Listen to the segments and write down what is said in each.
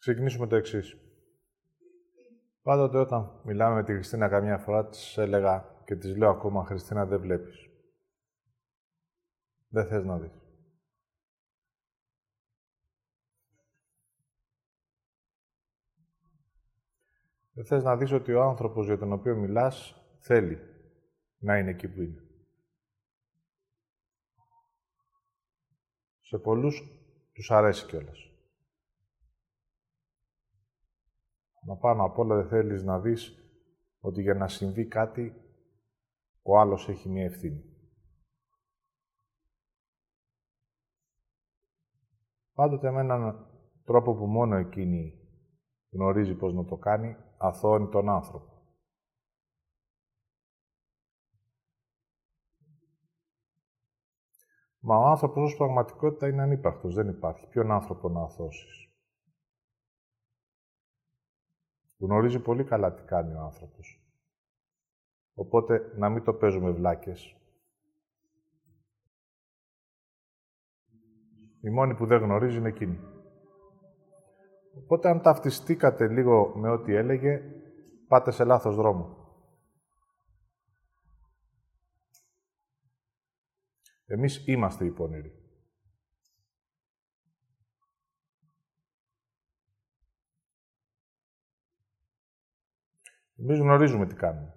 ξεκινήσουμε το εξής. Πάντοτε όταν μιλάμε με τη Χριστίνα καμιά φορά, της έλεγα και της λέω ακόμα, Χριστίνα, δεν βλέπεις. Δεν θες να δεις. Δεν θες να δεις ότι ο άνθρωπος για τον οποίο μιλάς θέλει να είναι εκεί που είναι. Σε πολλούς τους αρέσει κιόλας. Μα πάνω απ' όλα δεν θέλεις να δεις ότι για να συμβεί κάτι, ο άλλος έχει μία ευθύνη. Πάντοτε με έναν τρόπο που μόνο εκείνη γνωρίζει πώς να το κάνει, αθώνει τον άνθρωπο. Μα ο άνθρωπος ως πραγματικότητα είναι ανύπαρκτος, δεν υπάρχει. Ποιον άνθρωπο να αθώσεις; Γνωρίζει πολύ καλά τι κάνει ο άνθρωπος. Οπότε, να μην το παίζουμε βλάκες. Η μόνη που δεν γνωρίζει είναι εκείνη. Οπότε, αν ταυτιστήκατε λίγο με ό,τι έλεγε, πάτε σε λάθος δρόμο. Εμείς είμαστε οι πονηροί. Εμείς γνωρίζουμε τι κάνουμε.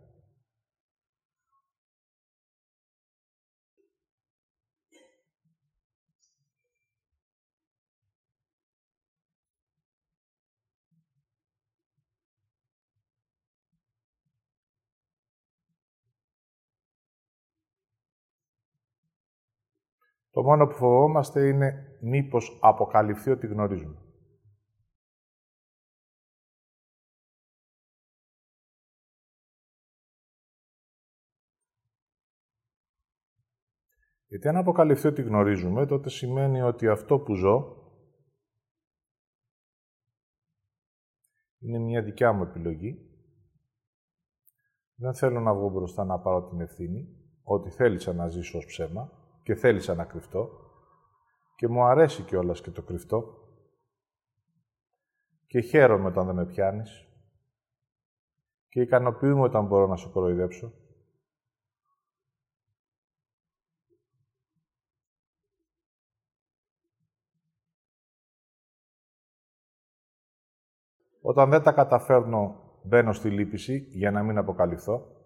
Το μόνο που φοβόμαστε είναι μήπως αποκαλυφθεί ότι γνωρίζουμε. Γιατί αν αποκαλυφθεί ότι γνωρίζουμε, τότε σημαίνει ότι αυτό που ζω είναι μια δικιά μου επιλογή. Δεν θέλω να βγω μπροστά να πάρω την ευθύνη, ότι θέλησα να ζήσω ως ψέμα και θέλησα να κρυφτώ. Και μου αρέσει κιόλας και το κρυφτό και χαίρομαι όταν δεν με πιάνεις. Και ικανοποιούμε όταν μπορώ να σε κοροϊδέψω Όταν δεν τα καταφέρνω, μπαίνω στη λύπηση για να μην αποκαλυφθώ.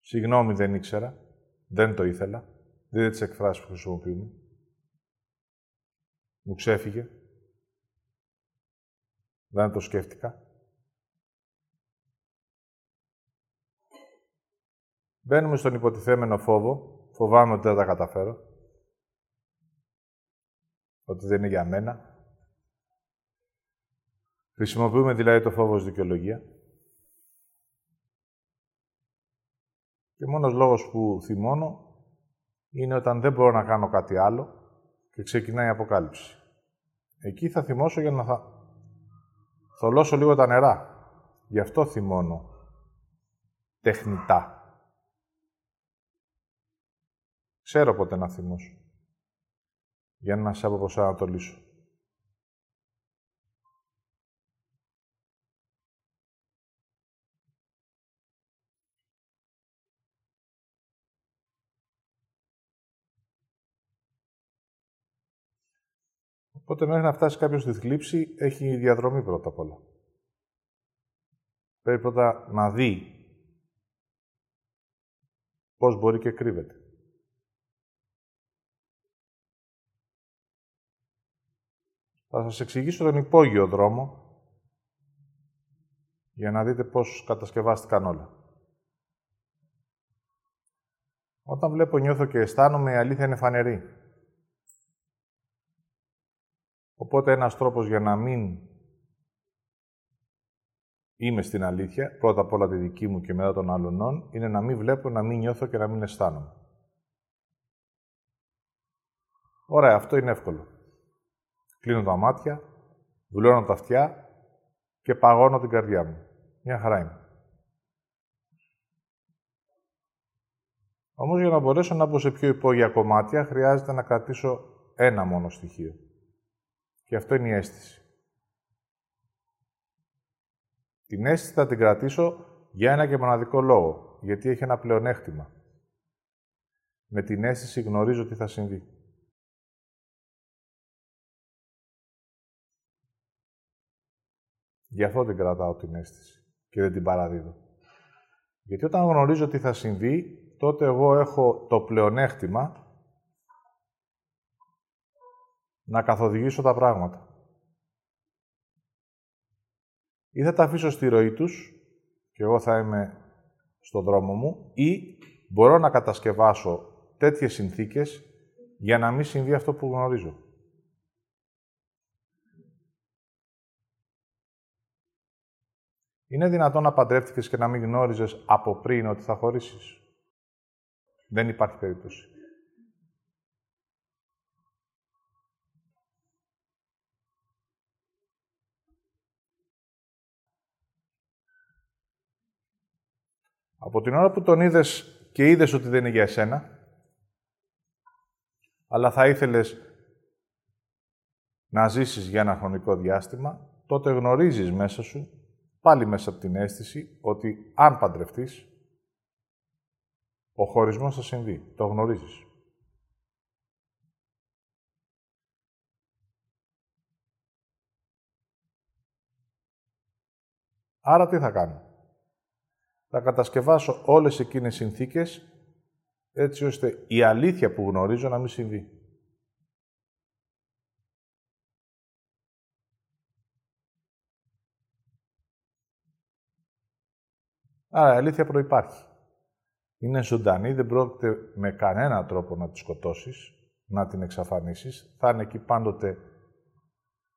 Συγγνώμη, δεν ήξερα. Δεν το ήθελα. Δείτε τις εκφράσεις που χρησιμοποιούμε. Μου ξέφυγε. Δεν το σκέφτηκα. Μπαίνουμε στον υποτιθέμενο φόβο. Φοβάμαι ότι δεν τα καταφέρω ότι δεν είναι για μένα. Χρησιμοποιούμε δηλαδή το φόβος ως δικαιολογία. Και μόνος λόγος που θυμώνω είναι όταν δεν μπορώ να κάνω κάτι άλλο και ξεκινάει η αποκάλυψη. Εκεί θα θυμώσω για να θα θολώσω λίγο τα νερά. Γι' αυτό θυμώνω τεχνητά. Ξέρω πότε να θυμώσω για να σε αποπροσανατολίσω. Οπότε μέχρι να φτάσει κάποιος στη θλίψη, έχει διαδρομή πρώτα απ' όλα. Πρέπει πρώτα να δει πώς μπορεί και κρύβεται. Θα σας εξηγήσω τον υπόγειο δρόμο για να δείτε πώς κατασκευάστηκαν όλα. Όταν βλέπω, νιώθω και αισθάνομαι, η αλήθεια είναι φανερή. Οπότε ένας τρόπος για να μην είμαι στην αλήθεια, πρώτα απ' όλα τη δική μου και μετά των άλλων, είναι να μην βλέπω, να μην νιώθω και να μην αισθάνομαι. Ωραία, αυτό είναι εύκολο. Κλείνω τα μάτια, δουλώνω τα αυτιά και παγώνω την καρδιά μου. Μια χαρά είναι. Όμως για να μπορέσω να μπω σε πιο υπόγεια κομμάτια, χρειάζεται να κρατήσω ένα μόνο στοιχείο. Και αυτό είναι η αίσθηση. Την αίσθηση θα την κρατήσω για ένα και μοναδικό λόγο, γιατί έχει ένα πλεονέκτημα. Με την αίσθηση γνωρίζω τι θα συμβεί. Γι' αυτό την κρατάω την αίσθηση και δεν την παραδίδω. Γιατί όταν γνωρίζω τι θα συμβεί, τότε εγώ έχω το πλεονέκτημα να καθοδηγήσω τα πράγματα. Ή θα τα αφήσω στη ροή τους και εγώ θα είμαι στο δρόμο μου ή μπορώ να κατασκευάσω τέτοιες συνθήκες για να μην συμβεί αυτό που γνωρίζω. Είναι δυνατόν να παντρεύτηκες και να μην γνώριζες από πριν ότι θα χωρίσεις; Δεν υπάρχει περίπτωση. Από την ώρα που τον είδες και είδες ότι δεν είναι για εσένα, αλλά θα ήθελες να ζήσεις για ένα χρονικό διάστημα, τότε γνωρίζεις μέσα σου, πάλι μέσα από την αίσθηση, ότι αν παντρευτείς, ο χωρισμός θα συμβεί. Το γνωρίζεις. Άρα τι θα κάνω; Θα κατασκευάσω όλες εκείνες συνθήκες έτσι ώστε η αλήθεια που γνωρίζω να μην συμβεί. Άρα η αλήθεια προϋπάρχει. Είναι ζωντανή, δεν πρόκειται με κανένα τρόπο να τη σκοτώσεις, να την εξαφανίσεις. Θα είναι εκεί πάντοτε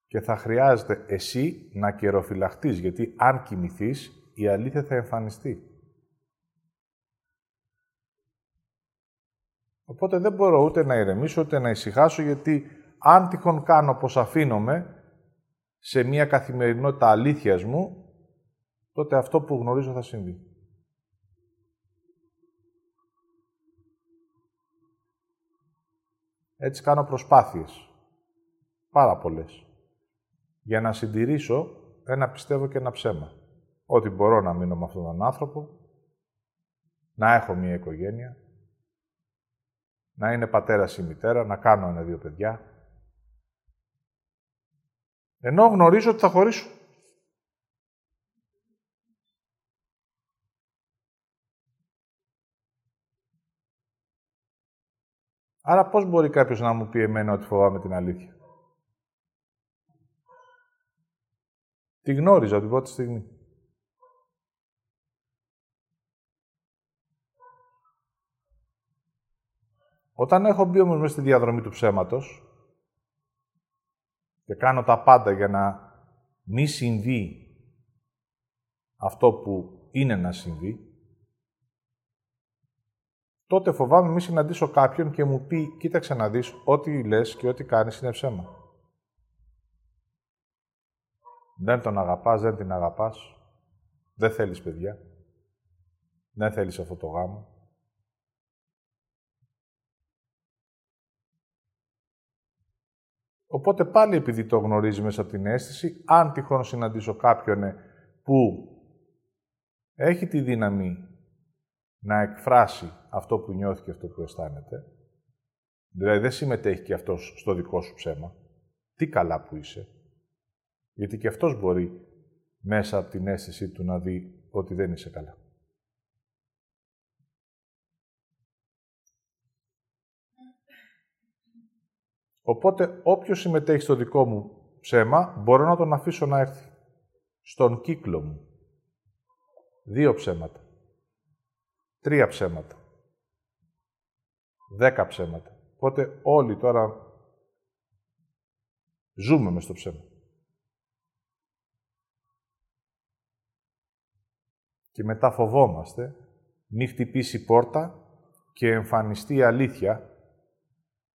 και θα χρειάζεται εσύ να καιροφυλαχτείς, γιατί αν κοιμηθείς, η αλήθεια θα εμφανιστεί. Οπότε δεν μπορώ ούτε να ηρεμήσω, ούτε να ησυχάσω, γιατί αν τυχόν κάνω πως αφήνομαι σε μια καθημερινότητα αλήθειας μου, τότε αυτό που γνωρίζω θα συμβεί. Έτσι κάνω προσπάθειες. Πάρα πολλές. Για να συντηρήσω ένα πιστεύω και ένα ψέμα. Ότι μπορώ να μείνω με αυτόν τον άνθρωπο, να έχω μια οικογένεια, να είναι πατέρας ή μητέρα, να κάνω ένα-δύο παιδιά. Ενώ γνωρίζω ότι θα χωρίσω. Άρα πώς μπορεί κάποιος να μου πει εμένα ότι φοβάμαι την αλήθεια; Τη γνώριζα την πρώτη στιγμή. Όταν έχω μπει όμως μέσα στη διαδρομή του ψέματος και κάνω τα πάντα για να μη συμβεί αυτό που είναι να συμβεί, τότε φοβάμαι μη συναντήσω κάποιον και μου πει «Κοίταξε να δεις, ό,τι λες και ό,τι κάνεις είναι ψέμα». Δεν τον αγαπάς, δεν την αγαπάς, δεν θέλεις παιδιά, δεν θέλεις αυτό το γάμο. Οπότε πάλι επειδή το γνωρίζει μέσα από την αίσθηση, αν τυχόν συναντήσω κάποιον που έχει τη δύναμη να εκφράσει αυτό που νιώθει και αυτό που αισθάνεται, δηλαδή δεν συμμετέχει και αυτός στο δικό σου ψέμα, τι καλά που είσαι, γιατί και αυτός μπορεί μέσα από την αίσθηση του να δει ότι δεν είσαι καλά. Οπότε, όποιος συμμετέχει στο δικό μου ψέμα, μπορώ να τον αφήσω να έρθει. Στον κύκλο μου. Δύο ψέματα. Τρία ψέματα. Δέκα ψέματα. Οπότε όλοι τώρα ζούμε μες στο ψέμα. Και μετά φοβόμαστε μη χτυπήσει πόρτα και εμφανιστεί η αλήθεια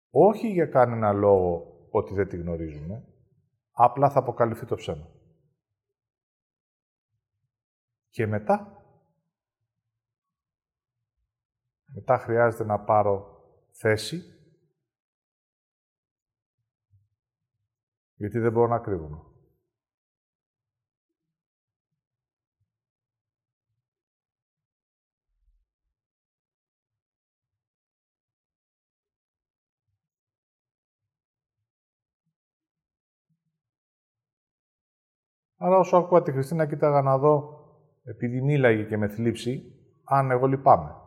όχι για κανένα λόγο ότι δεν τη γνωρίζουμε, απλά θα αποκαλυφθεί το ψέμα. Και μετά, Μετά χρειάζεται να πάρω θέση, γιατί δεν μπορώ να κρύβομαι. Άρα όσο ακούω τη Χριστίνα, κοίταγα να δω, επειδή μίλαγε και με θλίψη, αν εγώ λυπάμαι.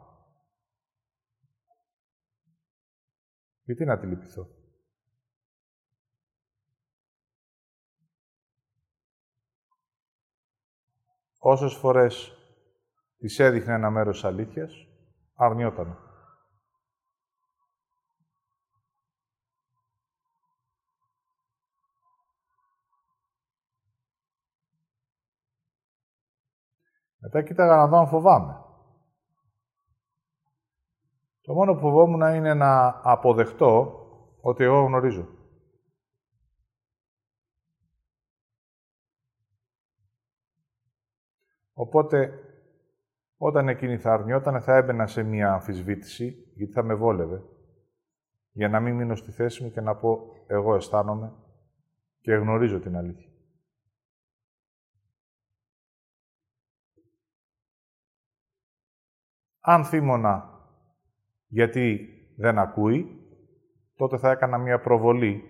Γιατί να τη λυπηθώ; Όσες φορές της έδειχνε ένα μέρος της αλήθειας, αρνιότανε. Μετά κοίταγα να δω αν φοβάμαι. Το μόνο που φοβόμουν είναι να αποδεχτώ ότι εγώ γνωρίζω. Οπότε, όταν εκείνη θα αρνιόταν, θα έμπαινα σε μία αμφισβήτηση, γιατί θα με βόλευε, για να μην μείνω στη θέση μου και να πω «εγώ αισθάνομαι και γνωρίζω την αλήθεια». Αν θύμωνα γιατί δεν ακούει, τότε θα έκανα μία προβολή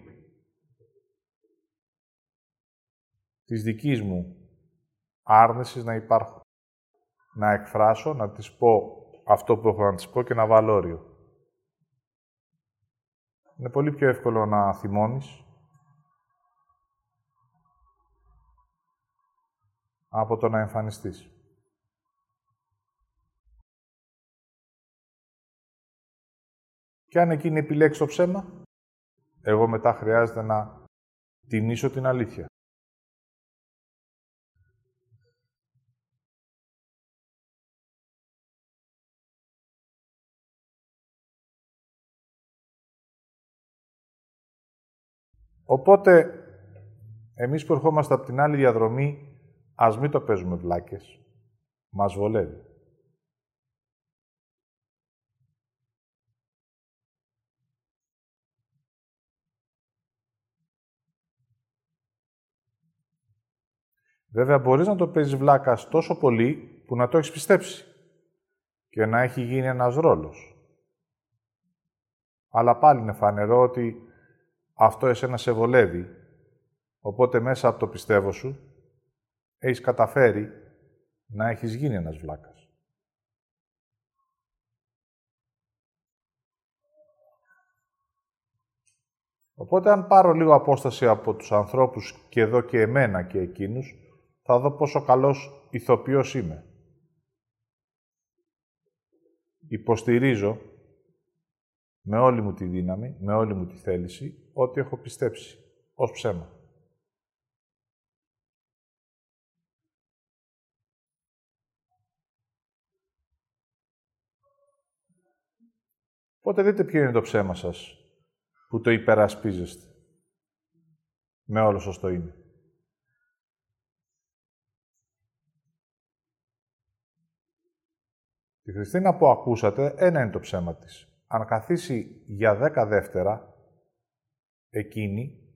της δικής μου άρνησης να υπάρχω. Να εκφράσω, να της πω αυτό που έχω να της πω και να βάλω όριο. Είναι πολύ πιο εύκολο να θυμώνεις από το να εμφανιστείς. Και αν εκείνη επιλέξει το ψέμα, εγώ μετά χρειάζεται να τιμήσω την αλήθεια. Οπότε, εμείς που ερχόμαστε από την άλλη διαδρομή, ας μην το παίζουμε βλάκες. Μας βολεύει. Βέβαια, μπορείς να το παίζεις βλάκας τόσο πολύ που να το έχεις πιστέψει και να έχει γίνει ένας ρόλος. Αλλά πάλι είναι φανερό ότι αυτό εσένα σε βολεύει, οπότε μέσα από το πιστεύω σου έχεις καταφέρει να έχεις γίνει ένας βλάκας. Οπότε αν πάρω λίγο απόσταση από τους ανθρώπους και εδώ και εμένα και εκείνους, θα δω πόσο καλός ηθοποιός είμαι. Υποστηρίζω με όλη μου τη δύναμη, με όλη μου τη θέληση, ότι έχω πιστέψει ως ψέμα. Οπότε δείτε ποιο είναι το ψέμα σας που το υπερασπίζεστε με όλο σας το είναι. Τη Χριστίνα που ακούσατε, ένα είναι το ψέμα της. Αν καθίσει για δέκα δεύτερα, εκείνη,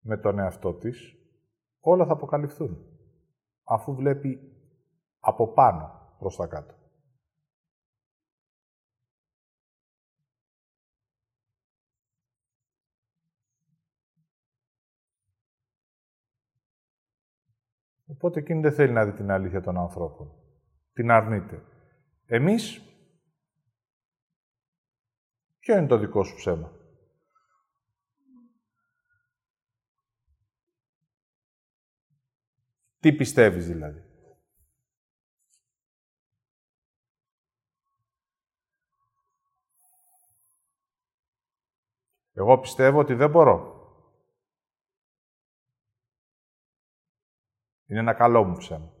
με τον εαυτό της, όλα θα αποκαλυφθούν. Αφού βλέπει από πάνω προς τα κάτω. Οπότε εκείνη δεν θέλει να δει την αλήθεια των ανθρώπων. Την αρνείται. Εμείς, ποιο είναι το δικό σου ψέμα; Τι πιστεύεις δηλαδή; Εγώ πιστεύω ότι δεν μπορώ. Είναι ένα καλό μου ψέμα.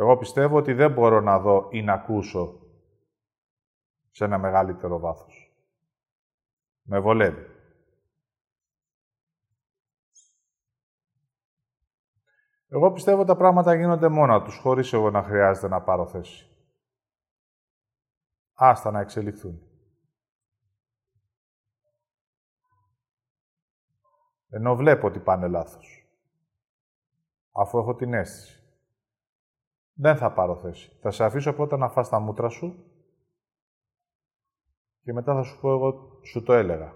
Εγώ πιστεύω ότι δεν μπορώ να δω ή να ακούσω σε ένα μεγαλύτερο βάθος. Με βολεύει. Εγώ πιστεύω τα πράγματα γίνονται μόνα τους, χωρίς εγώ να χρειάζεται να πάρω θέση. Άστα να εξελιχθούν. Ενώ βλέπω ότι πάνε λάθος. Αφού έχω την αίσθηση. Δεν θα πάρω θέση. Θα σε αφήσω πρώτα να φας τα μούτρα σου και μετά θα σου πω εγώ, σου το έλεγα.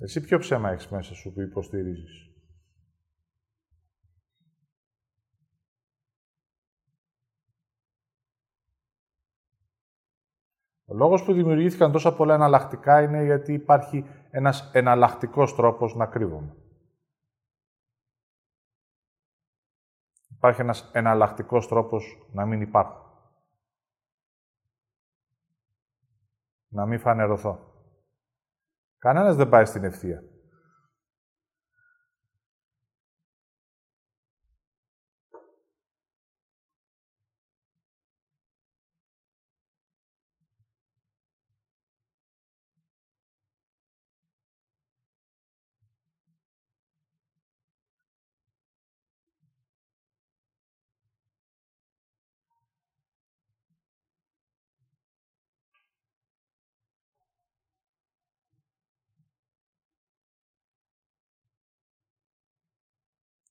Εσύ ποιο ψέμα έχεις μέσα σου που υποστηρίζεις; Ο λόγος που δημιουργήθηκαν τόσα πολλά εναλλακτικά είναι γιατί υπάρχει ένας εναλλακτικός τρόπος να κρύβομαι. Υπάρχει ένας εναλλακτικός τρόπος να μην υπάρχω. Να μην φανερωθώ. Κανένας δεν πάει στην ευθεία.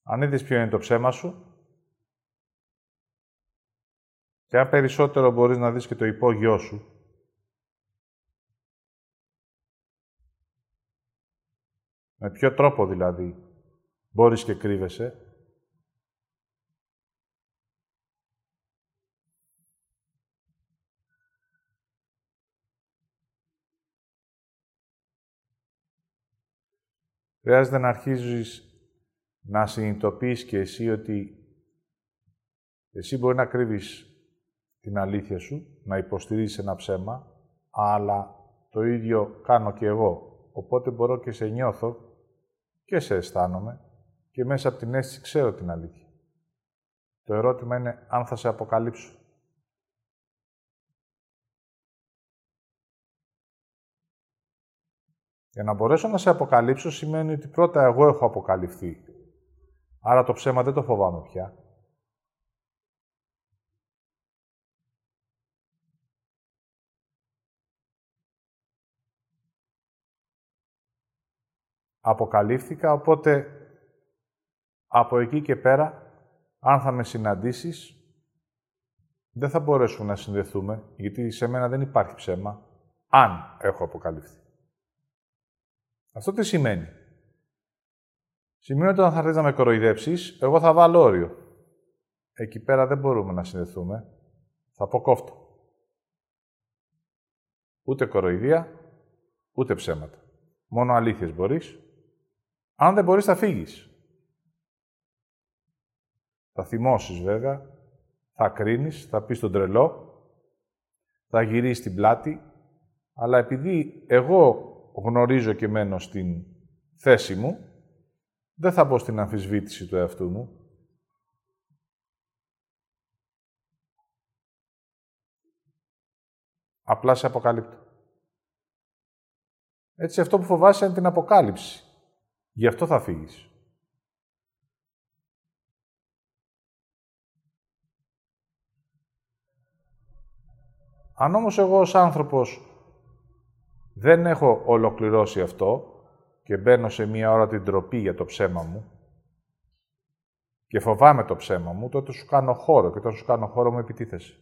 Αν είδες ποιο είναι το ψέμα σου. Και αν περισσότερο μπορείς να δεις και το υπόγειό σου, με ποιο τρόπο δηλαδή μπορείς και κρύβεσαι, Χρειάζεται να αρχίζεις να συνειδητοποιείς και εσύ ότι εσύ μπορεί να κρύβεις την αλήθεια σου, να υποστηρίζεις ένα ψέμα, αλλά το ίδιο κάνω και εγώ. Οπότε μπορώ και σε νιώθω και σε αισθάνομαι και μέσα από την αίσθηση ξέρω την αλήθεια. Το ερώτημα είναι αν θα σε αποκαλύψω. Για να μπορέσω να σε αποκαλύψω σημαίνει ότι πρώτα εγώ έχω αποκαλυφθεί Άρα το ψέμα δεν το φοβάμαι πια. Αποκαλύφθηκα, οπότε από εκεί και πέρα, αν θα με συναντήσεις, δεν θα μπορέσουμε να συνδεθούμε, γιατί σε μένα δεν υπάρχει ψέμα, αν έχω αποκαλυφθεί. Αυτό τι σημαίνει; Σημαίνει ότι όταν θα έρθεις να με κοροϊδέψεις, εγώ θα βάλω όριο. Εκεί πέρα δεν μπορούμε να συνδεθούμε. Θα πω κόφτω. Ούτε κοροϊδία, ούτε ψέματα. Μόνο αλήθειες μπορείς. Αν δεν μπορείς, θα φύγεις. Θα θυμώσεις βέβαια, θα κρίνεις, θα πεις τον τρελό, θα γυρίσεις την πλάτη, αλλά επειδή εγώ γνωρίζω και μένω στην θέση μου, δεν θα μπω στην αμφισβήτηση του εαυτού μου. Απλά σε αποκαλύπτω. Έτσι, αυτό που φοβάσαι είναι την αποκάλυψη. Γι' αυτό θα φύγεις. Αν όμως εγώ ως άνθρωπος δεν έχω ολοκληρώσει αυτό, και μπαίνω σε μία ώρα την τροπή για το ψέμα μου και φοβάμαι το ψέμα μου, τότε σου κάνω χώρο και τότε σου κάνω χώρο μου επιτίθεση.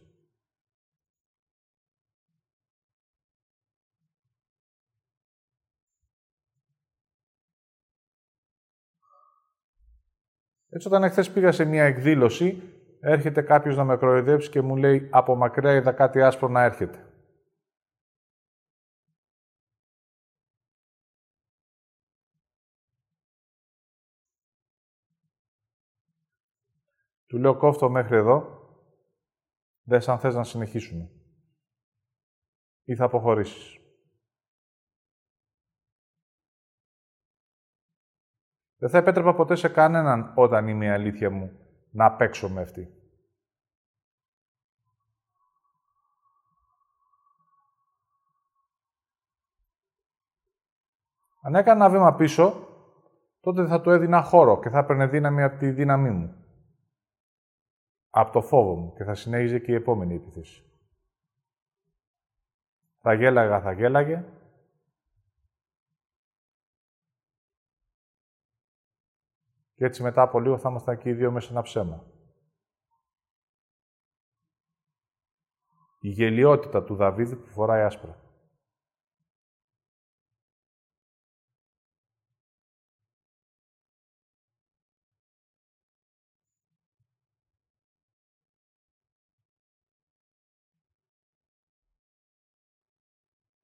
Έτσι, όταν εχθές πήγα σε μία εκδήλωση, έρχεται κάποιος να με κροϊδέψει και μου λέει «Από μακριά είδα κάτι άσπρο να έρχεται». Του λέω κόφτω μέχρι εδώ, δεν αν θες να συνεχίσουμε. Ή θα αποχωρήσεις. Δεν θα επέτρεπα ποτέ σε κανέναν όταν είμαι η αλήθεια μου να παίξω με αυτή. Αν έκανα ένα βήμα πίσω, τότε θα του έδινα χώρο και θα έπαιρνε δύναμη από τη δύναμή μου. Από το φόβο μου και θα συνέχιζε και η επόμενη επίθεση. Θα γέλαγα, θα γέλαγε. Και έτσι μετά από λίγο θα ήμασταν και οι δύο μέσα ένα ψέμα. Η γελιότητα του Δαβίδ που φοράει άσπρα.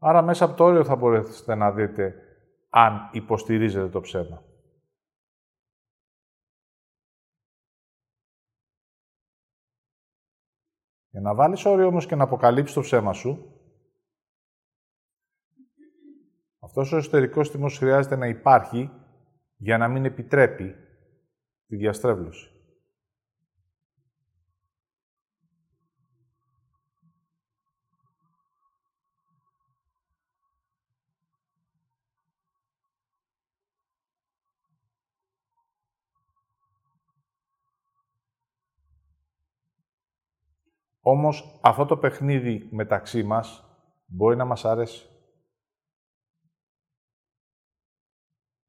Άρα μέσα από το όριο θα μπορέσετε να δείτε αν υποστηρίζετε το ψέμα. Για να βάλεις όριο όμως και να αποκαλύψεις το ψέμα σου, αυτός ο εσωτερικός τιμός χρειάζεται να υπάρχει για να μην επιτρέπει τη διαστρέβλωση. Όμως αυτό το παιχνίδι μεταξύ μας μπορεί να μας αρέσει.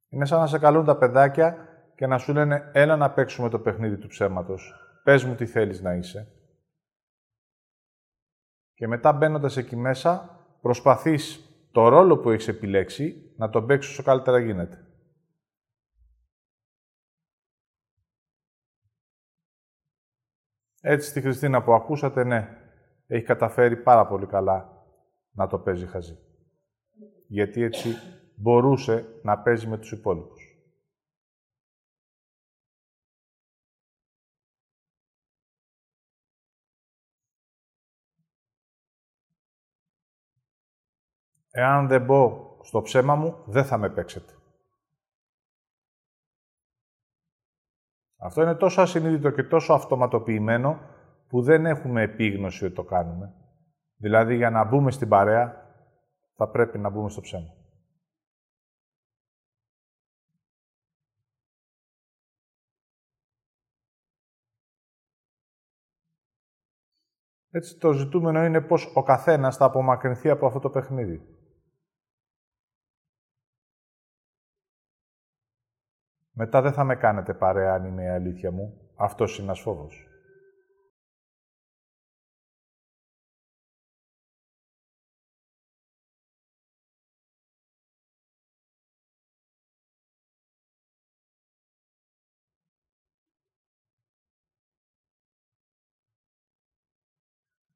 Είναι σαν να σε καλούν τα παιδάκια και να σου λένε «Έλα να παίξουμε το παιχνίδι του ψέματος. Πες μου τι θέλεις να είσαι». Και μετά μπαίνοντας εκεί μέσα, προσπαθείς το ρόλο που έχεις επιλέξει να τον παίξεις όσο καλύτερα γίνεται. Έτσι στη Χριστίνα που ακούσατε, ναι, έχει καταφέρει πάρα πολύ καλά να το παίζει χαζί. Γιατί έτσι μπορούσε να παίζει με τους υπόλοιπους. Εάν δεν μπω στο ψέμα μου, δεν θα με παίξετε. Αυτό είναι τόσο ασυνείδητο και τόσο αυτοματοποιημένο που δεν έχουμε επίγνωση ότι το κάνουμε. Δηλαδή, για να μπούμε στην παρέα, θα πρέπει να μπούμε στο ψέμα. Έτσι, το ζητούμενο είναι πώς ο καθένας θα απομακρυνθεί από αυτό το παιχνίδι. Μετά δεν θα με κάνετε παρέα αν είναι η αλήθεια μου. Αυτός είναι ένας φόβος.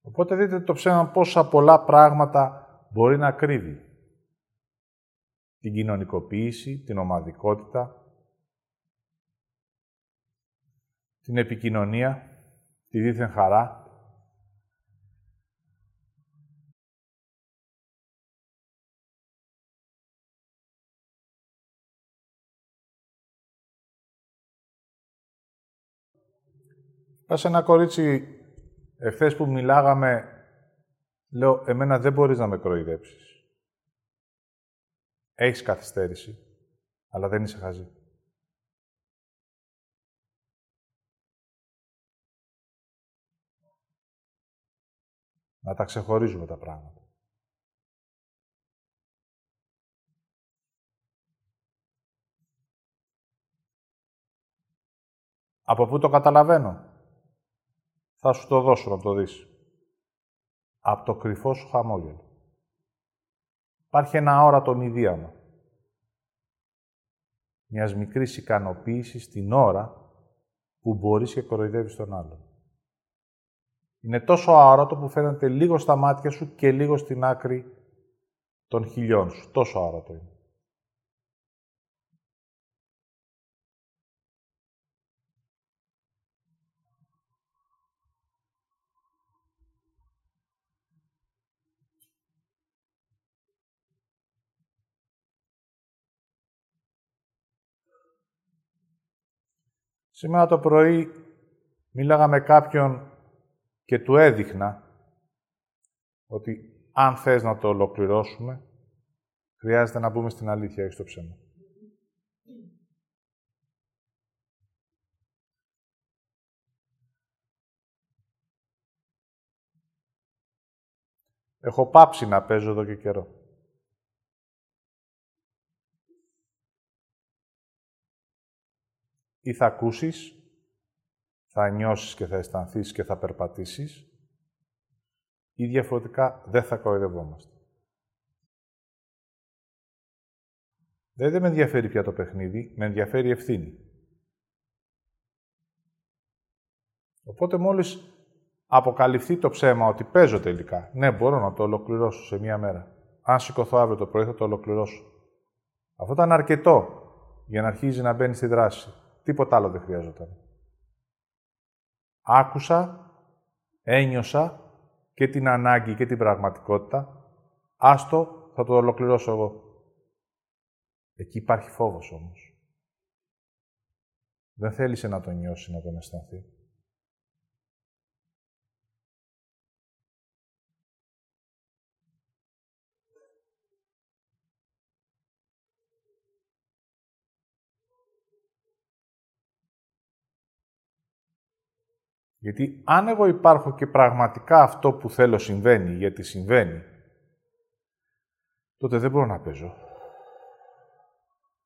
Οπότε δείτε το ψέμα πόσα πολλά πράγματα μπορεί να κρύβει. Την κοινωνικοποίηση, την ομαδικότητα, την επικοινωνία, τη δίθεν χαρά. Πας ένα κορίτσι, εχθές που μιλάγαμε, λέω, εμένα δεν μπορείς να με κροϊδέψεις. Έχεις καθυστέρηση, αλλά δεν είσαι χαζή. Να τα ξεχωρίζουμε τα πράγματα. Από πού το καταλαβαίνω; Θα σου το δώσω να το δεις. Από το κρυφό σου χαμόγελο. Υπάρχει ένα όρατο μηδίαμα. Μιας μικρής ικανοποίησης την ώρα που μπορείς και κοροϊδεύεις τον άλλον. Είναι τόσο αόρατο που φαίνεται λίγο στα μάτια σου και λίγο στην άκρη των χιλιών σου. Τόσο αόρατο είναι. Σήμερα το πρωί μίλαγα με κάποιον και του έδειχνα ότι αν θες να το ολοκληρώσουμε, Χρειάζεται να μπούμε στην αλήθεια, όχι στο ψέμα. Έχω πάψει να παίζω εδώ και καιρό. Ή θα ακούσεις, θα νιώσεις και θα αισθανθείς και θα περπατήσεις, ή διαφορετικά δεν θα κοροϊδευόμαστε. Δεν, με ενδιαφέρει πια το παιχνίδι, με ενδιαφέρει η ευθύνη. Οπότε μόλις αποκαλυφθεί το ψέμα ότι παίζω τελικά, ναι, μπορώ να το ολοκληρώσω σε μία μέρα. Αν σηκωθώ αύριο το πρωί θα το ολοκληρώσω. Αυτό ήταν αρκετό για να αρχίζει να μπαίνει στη δράση. Τίποτα άλλο δεν χρειαζόταν. Άκουσα, ένιωσα και την ανάγκη και την πραγματικότητα. Άστο, θα το ολοκληρώσω εγώ. Εκεί υπάρχει φόβος όμως. Δεν θέλησε να τον νιώσει, να τον αισθανθεί. Γιατί αν εγώ υπάρχω και πραγματικά αυτό που θέλω συμβαίνει, γιατί συμβαίνει, τότε δεν μπορώ να παίζω.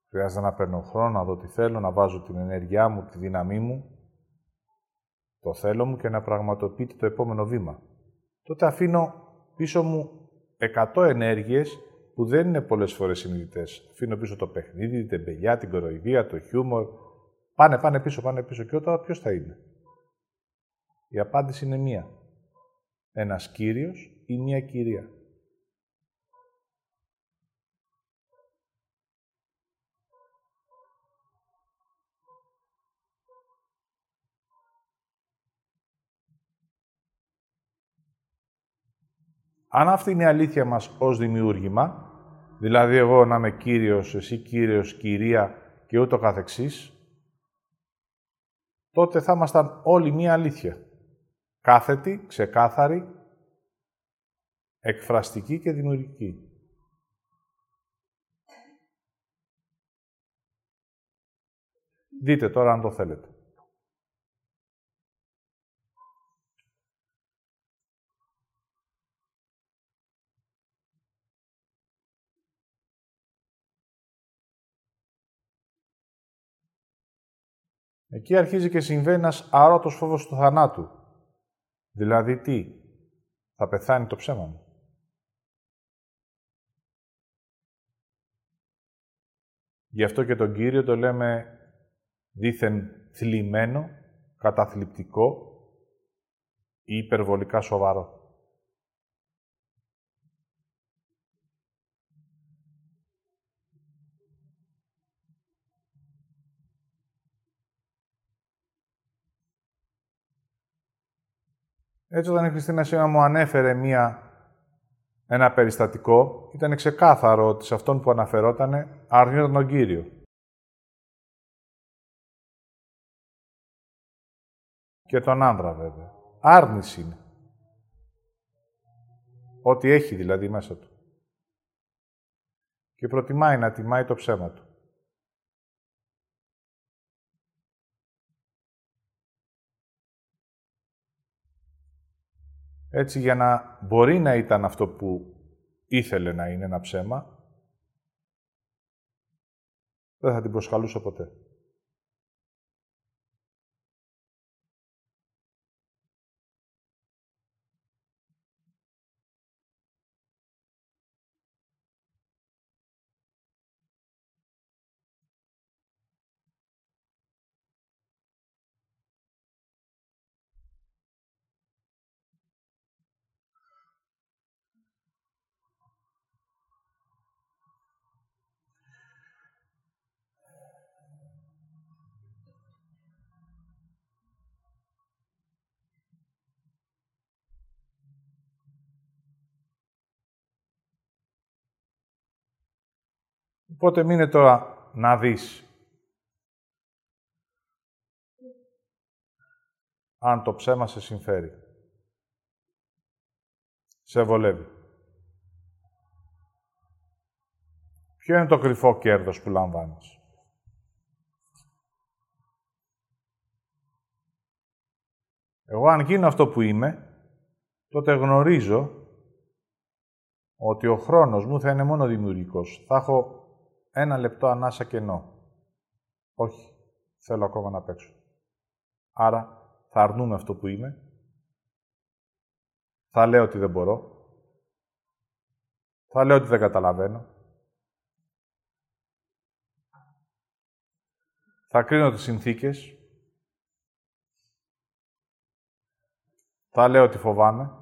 Χρειάζεται να παίρνω χρόνο, να δω τι θέλω, να βάζω την ενέργειά μου, τη δύναμή μου, το θέλω μου και να πραγματοποιείται το επόμενο βήμα. Τότε αφήνω πίσω μου 100 ενέργειες που δεν είναι πολλές φορές συνειδητές. Αφήνω πίσω το παιχνίδι, την τεμπελιά, την κοροϊδία, το χιούμορ. Πάνε, πάνε πίσω, πάνε πίσω. Και όταν ποιος θα είναι. Η απάντηση είναι μία. Ένας Κύριος ή μία Κυρία. Αν αυτή είναι η αλήθεια μας ως δημιούργημα, δηλαδή εγώ να είμαι Κύριος, εσύ Κύριος, Κυρία και ούτω καθεξής, τότε θα ήμασταν όλοι μία αλήθεια. Κάθετη, ξεκάθαρη, εκφραστική και δημιουργική. Δείτε τώρα αν το θέλετε. Εκεί αρχίζει και συμβαίνει ένας αρώτος φόβος του θανάτου. Δηλαδή τι, θα πεθάνει το ψέμα μου; Γι' αυτό και τον Κύριο το λέμε δήθεν θλιμμένο, καταθλιπτικό ή υπερβολικά σοβαρό. Έτσι, όταν η Χριστίνα σήμερα μου ανέφερε μία, ένα περιστατικό, ήταν ξεκάθαρο ότι σε αυτόν που αναφερότανε αρνιόταν τον Κύριο. Και τον άνδρα, βέβαια. Άρνηση είναι. Ό,τι έχει δηλαδή μέσα του. Και προτιμάει να τιμάει το ψέμα του. Έτσι, για να μπορεί να ήταν αυτό που ήθελε να είναι ένα ψέμα, δεν θα την προσκαλούσε ποτέ. Οπότε μείνε τώρα να δεις; Αν το ψέμα σε συμφέρει. Σε βολεύει. Ποιο είναι το κρυφό κέρδος που λαμβάνεις; Εγώ αν γίνω αυτό που είμαι, τότε γνωρίζω ότι ο χρόνος μου θα είναι μόνο δημιουργικός. Θα έχω ένα λεπτό ανάσα κενό. Όχι, θέλω ακόμα να παίξω. Άρα θα αρνούμε αυτό που είμαι. Θα λέω ότι δεν μπορώ. Θα λέω ότι δεν καταλαβαίνω. Θα κρίνω τις συνθήκες. Θα λέω ότι φοβάμαι.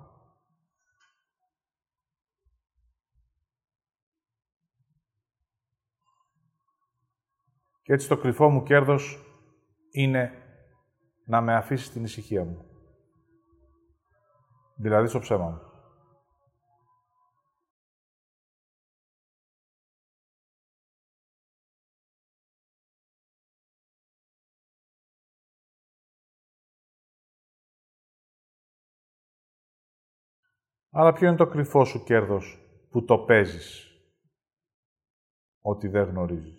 Και έτσι το κρυφό μου κέρδος είναι να με αφήσει την ησυχία μου. Δηλαδή στο ψέμα μου. Άρα ποιο είναι το κρυφό σου κέρδος που το παίζεις ότι δεν γνωρίζεις;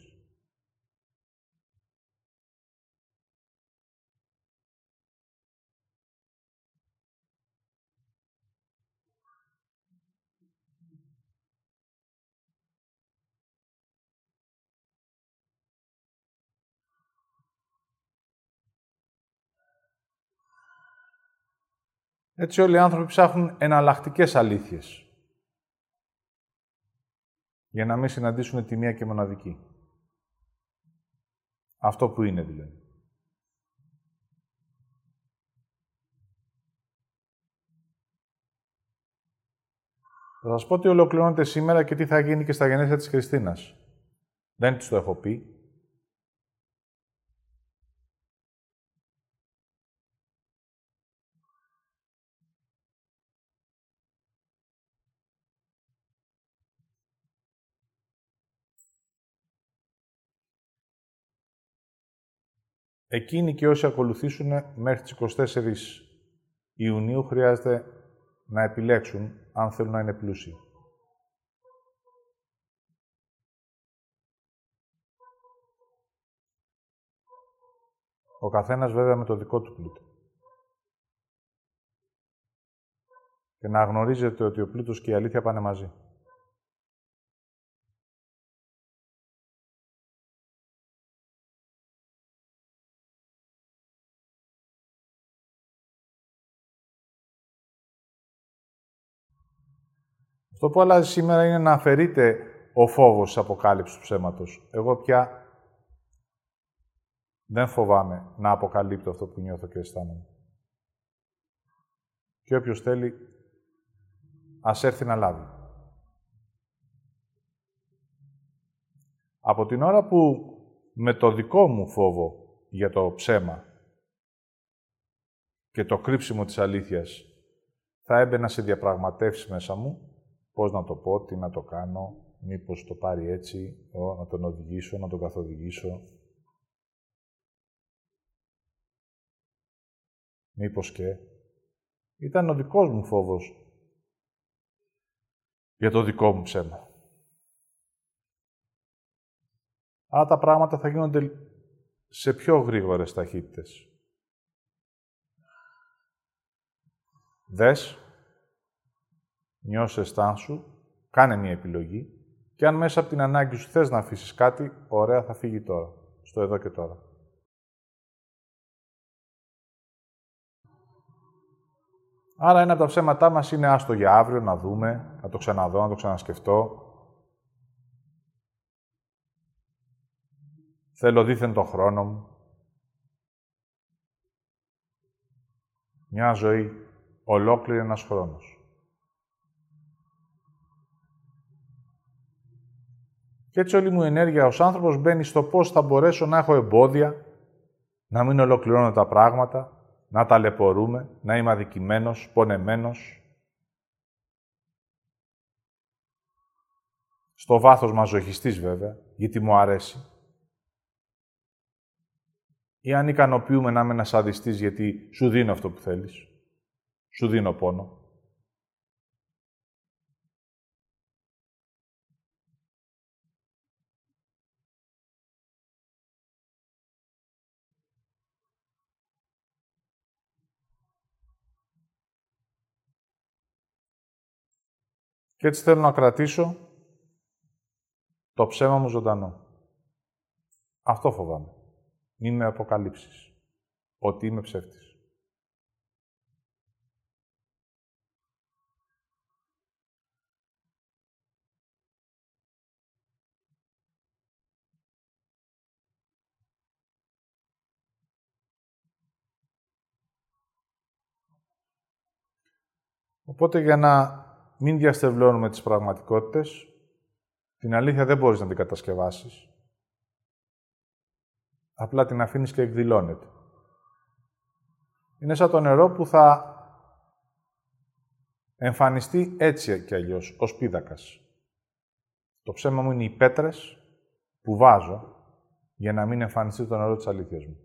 Έτσι όλοι οι άνθρωποι ψάχνουν εναλλακτικές αλήθειες. Για να μην συναντήσουν τη μία και μοναδική. Αυτό που είναι δηλαδή. Θα σας πω τι ολοκληρώνεται σήμερα και τι θα γίνει και στα γενέθλια της Χριστίνας. Δεν της το έχω πει. Εκείνοι και όσοι ακολουθήσουν μέχρι τις 24 Ιουνίου χρειάζεται να επιλέξουν αν θέλουν να είναι πλούσιοι. Ο καθένας βέβαια με το δικό του πλούτο. Και να γνωρίζετε ότι ο πλούτος και η αλήθεια πάνε μαζί. Αυτό που αλλάζει σήμερα είναι να αφαιρείτε ο φόβος της αποκάλυψης του ψέματος. Εγώ πια δεν φοβάμαι να αποκαλύπτω αυτό που νιώθω και αισθάνομαι. Και όποιος θέλει, ας έρθει να λάβει. Από την ώρα που με το δικό μου φόβο για το ψέμα και το κρύψιμο της αλήθειας θα έμπαινα σε διαπραγματεύσεις μέσα μου, πώς να το πω, τι να το κάνω, μήπως το πάρει έτσι, να τον οδηγήσω, να τον καθοδηγήσω. Μήπως και. Ήταν ο δικός μου φόβος για το δικό μου ψέμα. Άρα τα πράγματα θα γίνονται σε πιο γρήγορες ταχύτητες. Δες, νιώσες αισθάνσου, κάνε μια επιλογή και αν μέσα από την ανάγκη σου θες να αφήσεις κάτι, ωραία θα φύγει τώρα, στο εδώ και τώρα. Άρα ένα από τα ψέματά μας είναι άστο για αύριο, να δούμε, να το ξαναδώ, να το ξανασκεφτώ. Θέλω δίθεν το χρόνο μου. Μια ζωή, ολόκληρη ένας χρόνος. Και έτσι όλη μου η ενέργεια ως άνθρωπος μπαίνει στο πώς θα μπορέσω να έχω εμπόδια, να μην ολοκληρώνω τα πράγματα, να ταλαιπωρούμε, να είμαι αδικημένος, πονεμένος. Στο βάθος μαζοχιστής βέβαια, γιατί μου αρέσει. Ή αν ικανοποιούμε να είμαι ένας αδιστής γιατί σου δίνω αυτό που θέλεις. Σου δίνω πόνο. Και έτσι θέλω να κρατήσω το ψέμα μου ζωντανό. Αυτό φοβάμαι. Μην με αποκαλύψεις. Ότι είμαι ψεύτης. Οπότε για να μην διαστευλώνουμε τις πραγματικότητες, την αλήθεια δεν μπορείς να την κατασκευάσεις. Απλά την αφήνεις και εκδηλώνεται. Είναι σαν το νερό που θα εμφανιστεί έτσι και αλλιώς, ως πίδακας. Το ψέμα μου είναι οι πέτρες που βάζω για να μην εμφανιστεί το νερό της αλήθειας μου.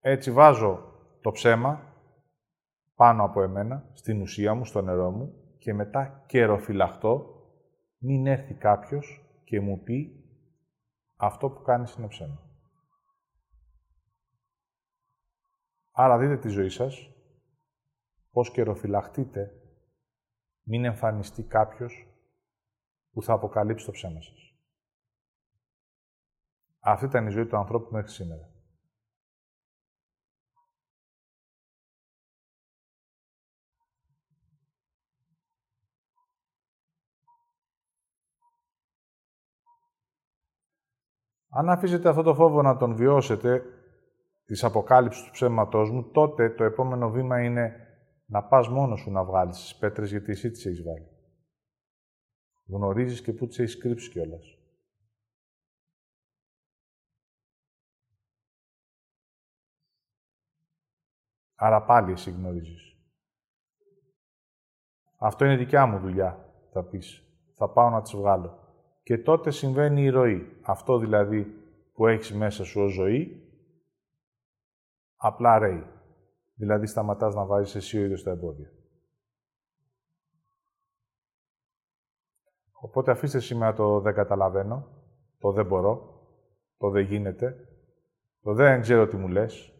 Έτσι βάζω το ψέμα πάνω από εμένα, στην ουσία μου, στο νερό μου και μετά καιροφυλαχτώ μην έρθει κάποιος και μου πει αυτό που κάνεις είναι ψέμα. Άρα δείτε τη ζωή σας, πώς καιροφυλαχτείτε, μην εμφανιστεί κάποιος που θα αποκαλύψει το ψέμα σας. Αυτή ήταν η ζωή του ανθρώπου μέχρι σήμερα. Αν αφήσετε αυτό το φόβο να τον βιώσετε, της αποκάλυψης του ψέματός μου, τότε το επόμενο βήμα είναι να πας μόνος σου να βγάλεις τις πέτρες, γιατί εσύ τις έχεις βάλει. Γνωρίζεις και πού τις έχεις κρύψει κιόλας. Άρα πάλι εσύ γνωρίζεις. Αυτό είναι δικιά μου δουλειά, θα πεις. Θα πάω να τις βγάλω. Και τότε συμβαίνει η ροή. Αυτό δηλαδή που έχεις μέσα σου ως ζωή, απλά ρέει. Δηλαδή σταματάς να βάζεις εσύ ο ίδιος τα εμπόδια. Οπότε αφήστε σήμερα το «δεν καταλαβαίνω», το «δεν μπορώ», το «δεν γίνεται», το «δεν ξέρω τι μου λες».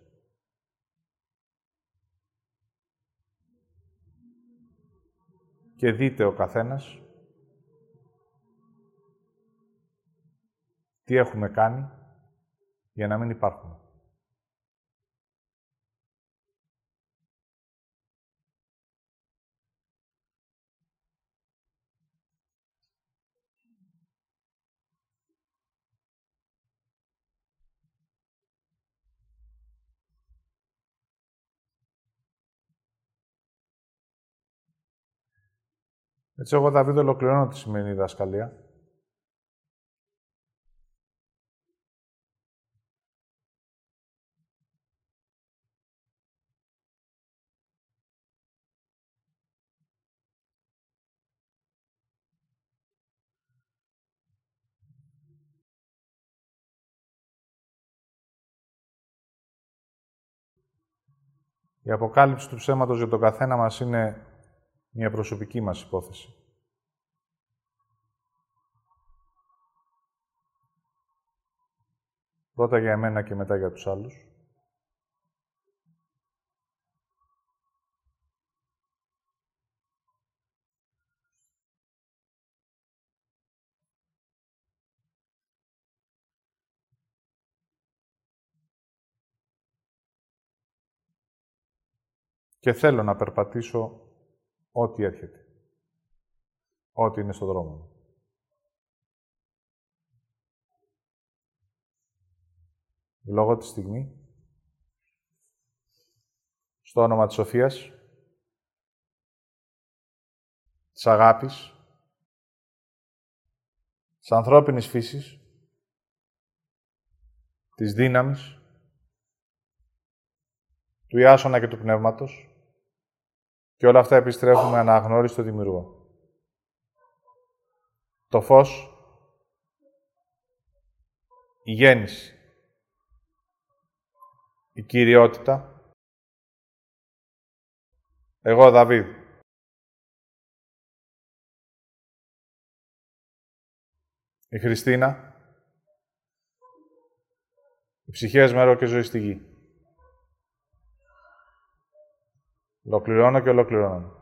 Και δείτε ο καθένας τι έχουμε κάνει για να μην υπάρχουμε. Έτσι, εγώ, Δαβίδ, ολοκληρώνω τη σημερινή δασκαλία. Η αποκάλυψη του ψέματος για τον καθένα μας είναι μια προσωπική μας υπόθεση. Πρώτα για εμένα και μετά για τους άλλους. Και θέλω να περπατήσω ό,τι έρχεται. Ό,τι είναι στο δρόμο μου. Λόγω της στιγμή, στο όνομα της Σοφίας, της αγάπης, της ανθρώπινης φύσης, της δύναμης, του Ιάσονα και του Πνεύματος, και όλα αυτά επιστρέφουμε αναγνώριστο δημιουργό. Το φως, η γέννηση, η κυριότητα, εγώ Δαβίδ. Η Χριστίνα, οι ψυχές μέρο και ζωή στη γη. Ολοκληρώνω και ολοκληρώνω.